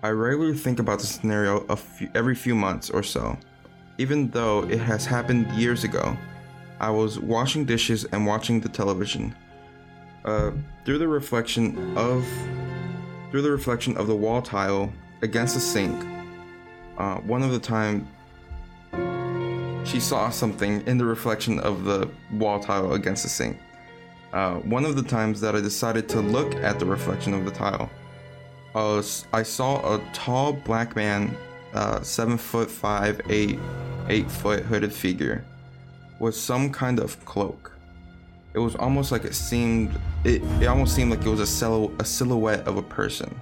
I regularly think about the scenario few, every few months or so, even though it has happened years ago. I was washing dishes and watching the television. Uh, through the reflection of through the reflection of the wall tile against the sink, uh, one of the time she saw something in the reflection of the wall tile against the sink. Uh, one of the times that I decided to look at the reflection of the tile, I, was, I saw a tall black man, uh, seven foot five, eight, eight foot hooded figure with some kind of cloak. It was almost like it seemed it, it almost seemed like it was a, sil- a silhouette of a person.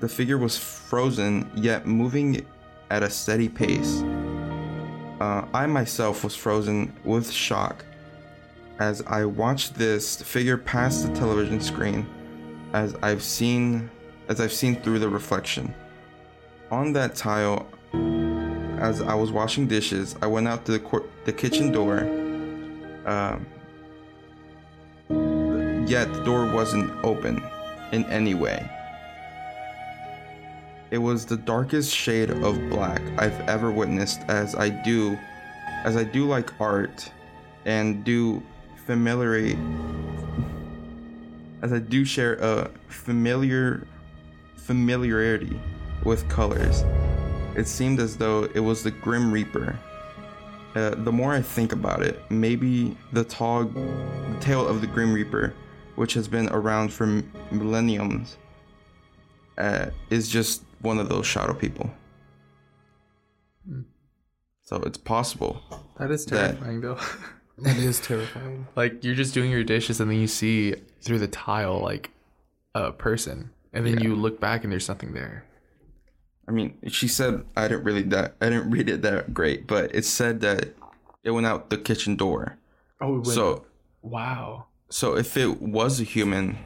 The figure was frozen yet moving at a steady pace. Uh, I myself was frozen with shock as I watched this figure pass the television screen as I've seen as I've seen through the reflection. On that tile as I was washing dishes, I went out to the court, the kitchen door. Um, yet the door wasn't open in any way. It was the darkest shade of black I've ever witnessed as I do as I do like art and do familiarity as I do share a familiar familiarity with colors. It seemed as though it was the Grim Reaper. Uh, the more I think about it, maybe the tall the tale of the Grim Reaper, which has been around for m- millenniums, uh, is just one of those shadow people. So it's possible. That is That- terrifying though. That is terrifying. like you're just doing your dishes and then you see through the tile like a person, and then Yeah. you look back and there's nothing there. I mean, she said I didn't really that I didn't read it that great, but it said that it went out the kitchen door. Oh, So wow. So if it was a human,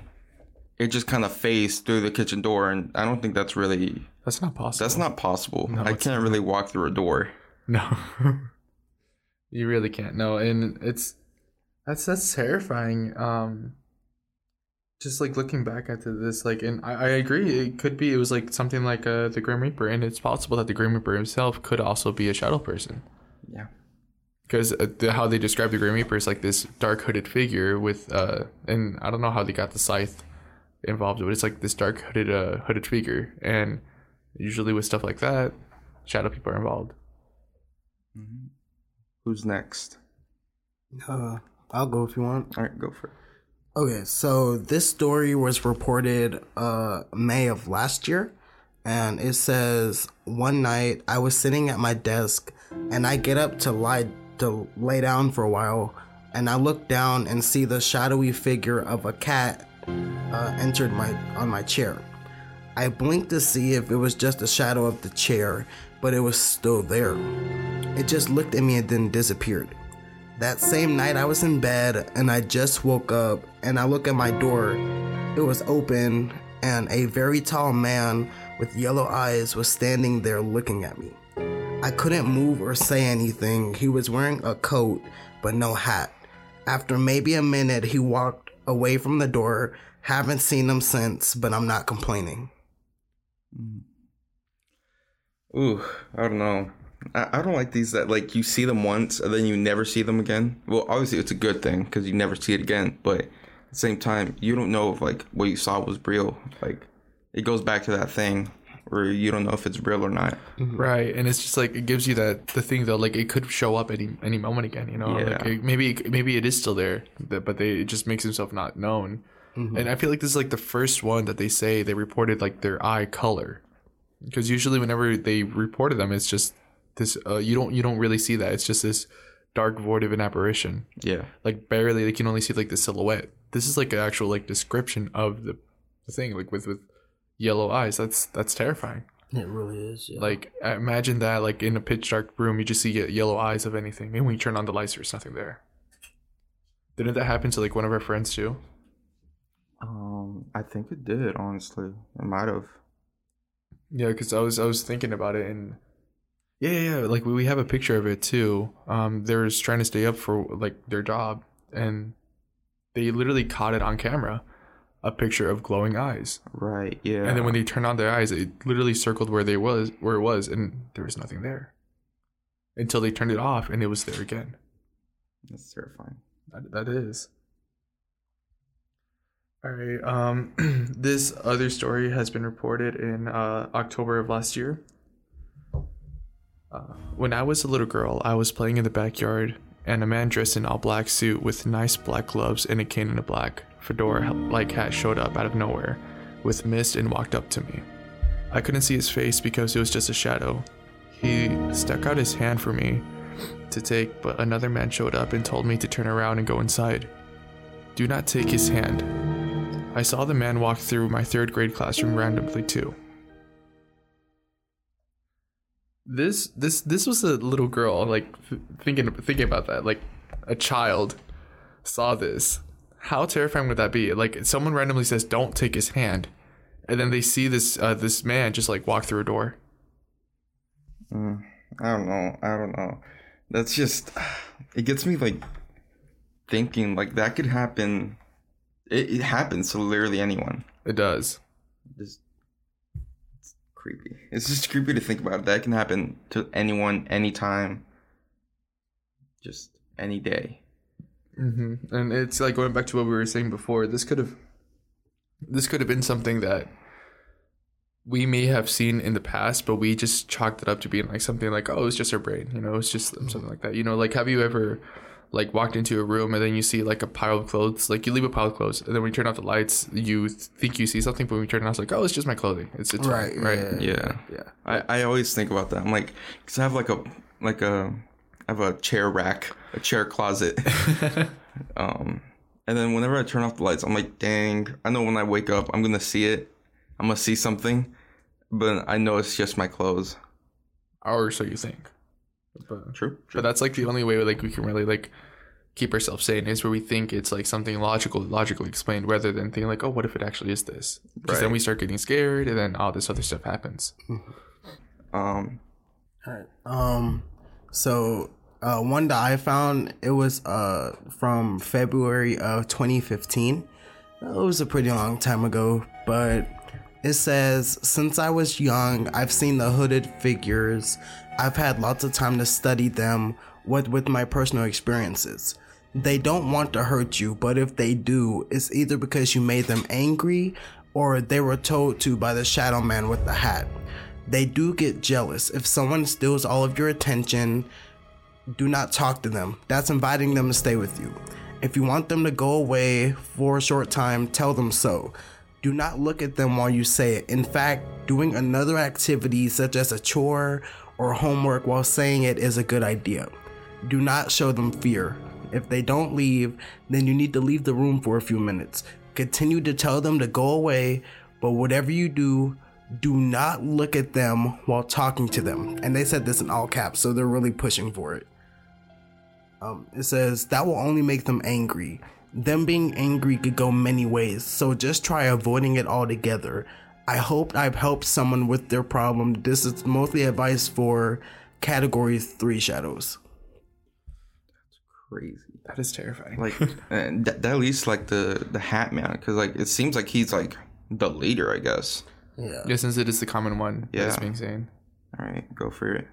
it just kind of phased through the kitchen door, and I don't think that's really That's not possible. that's not possible. No, I can't really walk through a door. No. you really can't. No, and it's that's that's terrifying. Um just like looking back at this, like, and I, I agree, it could be, it was like something like uh, the Grim Reaper, and it's possible that the Grim Reaper himself could also be a shadow person. Yeah. Because uh, the, how they describe the Grim Reaper is like this dark hooded figure with, uh, and I don't know how they got the scythe involved, but it's like this dark hooded, uh, hooded figure, and usually with stuff like that, shadow people are involved. Who's next? Uh, I'll go if you want. All right, go for it. Okay, so this story was reported uh May of last year and it says one night I was sitting at my desk and I get up to lie to lay down for a while and I look down and see the shadowy figure of a cat uh, entered my on my chair. I blinked to see if it was just a shadow of the chair, but it was still there. It just looked at me and then disappeared. That same night, I was in bed and I just woke up and I look at my door. It was open and a very tall man with yellow eyes was standing there looking at me. I couldn't move or say anything. He was wearing a coat but no hat. After maybe a minute, he walked away from the door. Haven't seen him since, but I'm not complaining. Mm. Ooh, I don't know. I, I don't like these that like you see them once and then you never see them again. Well, obviously it's a good thing because you never see it again. But at the same time, you don't know if like what you saw was real. Like it goes back to that thing where you don't know if it's real or not. Right, and it's just like it gives you that the thing though, like it could show up any any moment again, you know. Like Yeah. it, maybe maybe it is still there, but they it just makes himself not known. And I feel like this is like the first one that they say they reported like their eye color, because usually whenever they reported them, it's just this. Uh, you don't you don't really see that. It's just this dark void of an apparition. Yeah. Like barely, they can only see like the silhouette. This is like an actual like description of the, the thing, like with with yellow eyes. That's that's terrifying. It really is. Yeah. Like imagine that, like in a pitch dark room, you just see yellow eyes of anything, and when you turn on the lights, there's nothing there. Didn't that happen to like one of our friends too? Um, I think it did. Honestly, it might have. Yeah, because I was I was thinking about it, and yeah, yeah, yeah. Like we we have a picture of it too. Um, they was trying to stay up for like their job, and they literally caught it on camera, a picture of glowing eyes. Right. Yeah. And then when they turned on their eyes, it literally circled where they was where it was, and there was nothing there. Until they turned it off, and it was there again. that's terrifying. That, that is. All right. Um, this other story has been reported in uh, October of last year. Uh, when I was a little girl, I was playing in the backyard, and a man dressed in all black suit with nice black gloves and a cane and a black fedora like hat showed up out of nowhere with mist and walked up to me. I couldn't see his face because it was just a shadow. He stuck out his hand for me to take, but another man showed up and told me to turn around and go inside. Do not take his hand. I saw the man walk through my third grade classroom randomly too. This this this was a little girl like thinking thinking about that like a child saw this. How terrifying would that be? Like someone randomly says don't take his hand and then they see this uh, this man just like walk through a door. Mm, I don't know. I don't know. That's just it gets me like thinking like that could happen. It, it happens to literally anyone. It does. Just creepy. It's just creepy to think about. That can happen to anyone, anytime. Just any day. hmm And it's like going back to what we were saying before. This could have, this could have been something that we may have seen in the past, but we just chalked it up to being like something like, oh, it's just our brain, you know, it's just something like that. You know, like have you ever like walked into a room and then you see like a pile of clothes, like you leave a pile of clothes, and then when you turn off the lights, you think you see something, but when you turn it on, it's like, oh, it's just my clothing. It's it's Right, right, right. yeah. Yeah. yeah. I, I always think about that. I'm like, cause I have like a like a I have a chair rack, a chair closet. um, and then whenever I turn off the lights, I'm like, dang. I know when I wake up, I'm gonna see it. I'm gonna see something, but I know it's just my clothes. Or so you think. But, True. But that's like the only way like we can really like keep ourselves sane is where we think it's like something logical, logically explained, rather than thinking like, oh, what if it actually is this? Because then we start getting scared, and then all this other stuff happens. Um, All right. Um. So, uh, one that I found it was uh from February of 2015, It was a pretty long time ago, but it says, Since I was young, I've seen the hooded figures. I've had lots of time to study them, what with my personal experiences. They don't want to hurt you, but if they do, it's either because you made them angry or they were told to by the shadow man with the hat. They do get jealous. If someone steals all of your attention, do not talk to them. That's inviting them to stay with you. If you want them to go away for a short time, tell them so. Do not look at them while you say it. In fact, doing another activity such as a chore or homework while saying it is a good idea. Do not show them fear. If they don't leave, then you need to leave the room for a few minutes. Continue to tell them to go away, but whatever you do, do not look at them while talking to them. And they said this in all caps, so they're really pushing for it. Um, it says that will only make them angry. Them being angry could go many ways, so just try avoiding it altogether. I hope I've helped someone with their problem. This is mostly advice for category 3 shadows. Crazy. That is terrifying. Like and that, that at least like the the Hat Man, because like it seems like he's like the leader, I guess. Yeah. yeah, since it is the common one yeah. that's Yeah. being seen. All right, go for it.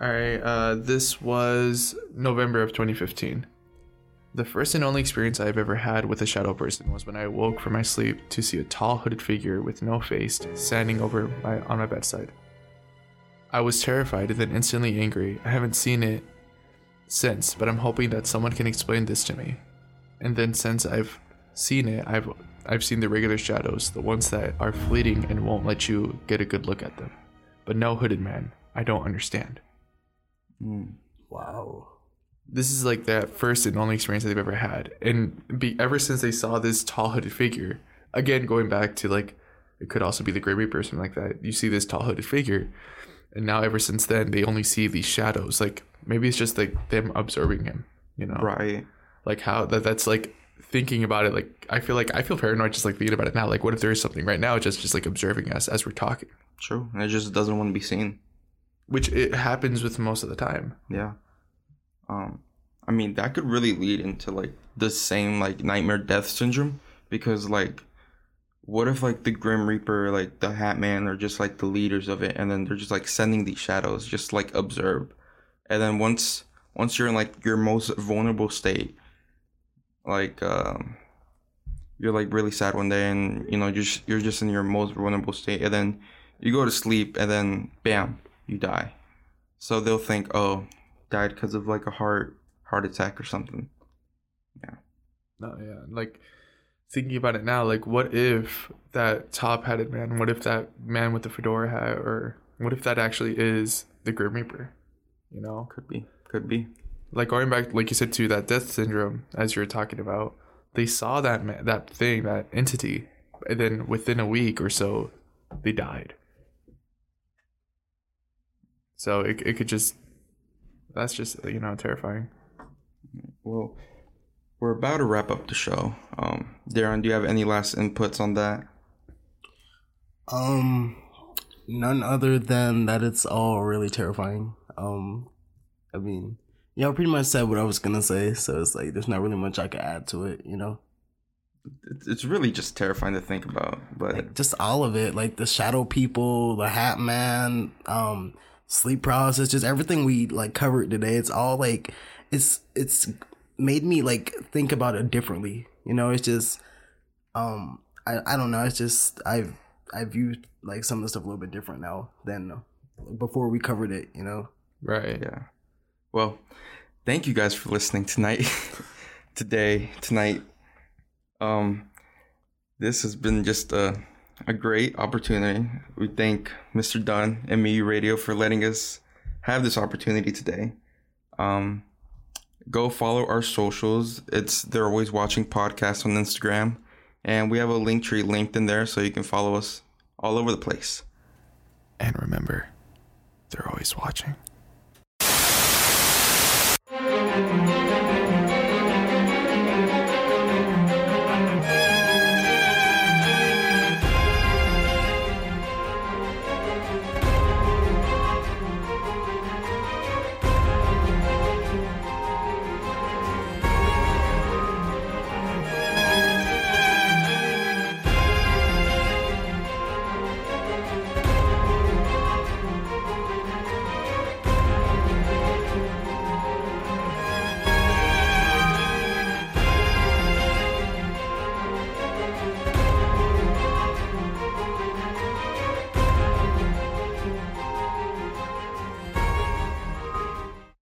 All right, uh, this was November of 2015. The first and only experience I've ever had with a shadow person was when I woke from my sleep to see a tall hooded figure with no face standing over my on my bedside. I was terrified and then instantly angry. I haven't seen it since, but I'm hoping that someone can explain this to me. And then since I've seen it, I've I've seen the regular shadows, the ones that are fleeting and won't let you get a good look at them. But no hooded man. I don't understand. Mm. Wow. this is like that first and only experience that they've ever had and be ever since they saw this tall hooded figure again going back to like it could also be the gray reaper or something like that you see this tall hooded figure and now ever since then they only see these shadows like maybe it's just like them observing him you know Right. like how that that's like thinking about it like i feel like i feel paranoid just like thinking about it now like what if there is something right now just just like observing us as we're talking True. And it just doesn't want to be seen. which it happens with most of the time Yeah. Um, I mean that could really lead into like the same like nightmare death syndrome because like, what if like the Grim Reaper, like the Hat Man, are just like the leaders of it, and then they're just like sending these shadows, just like observe, and then once once you're in like your most vulnerable state, like um, you're like really sad one day, and you know you're just, you're just in your most vulnerable state, and then you go to sleep, and then bam, you die. So they'll think, oh, died because of like a heart heart attack or something. Yeah. No, yeah. Like thinking about it now, like what if that top hatted man, what if that man with the fedora hat, or what if that actually is the Grim Reaper? You know? Could be, could be. Like going back, like you said, to that death syndrome, as you were talking about, they saw that man, that thing, that entity, and then within a week or so, they died. So it, it could just, that's just, you know, terrifying. Well, we're about to wrap up the show. Um, Darren, do you have any last inputs on that? Um, none other than that it's all really terrifying. Um, I mean, y'all pretty much said what I was gonna say, so it's like there's not really much I could add to it, you know. It's, really just terrifying to think about, but Like just all of it, like the shadow people, the Hat Man, um, sleep paralysis, just everything we like covered today. It's all like it's it's made me like think about it differently. You know, it's just um I I don't know. It's just I've I view like some of the stuff a little bit different now than before we covered it. You know. Right. yeah. Well, thank you guys for listening tonight, today, tonight. Um, this has been just a a great opportunity. We thank Mr. Dunn and MU Radio for letting us have this opportunity today. Um, go follow our socials. It's they're always watching podcasts on Instagram, and we have a link tree linked in there so you can follow us all over the place. And remember, they're always watching.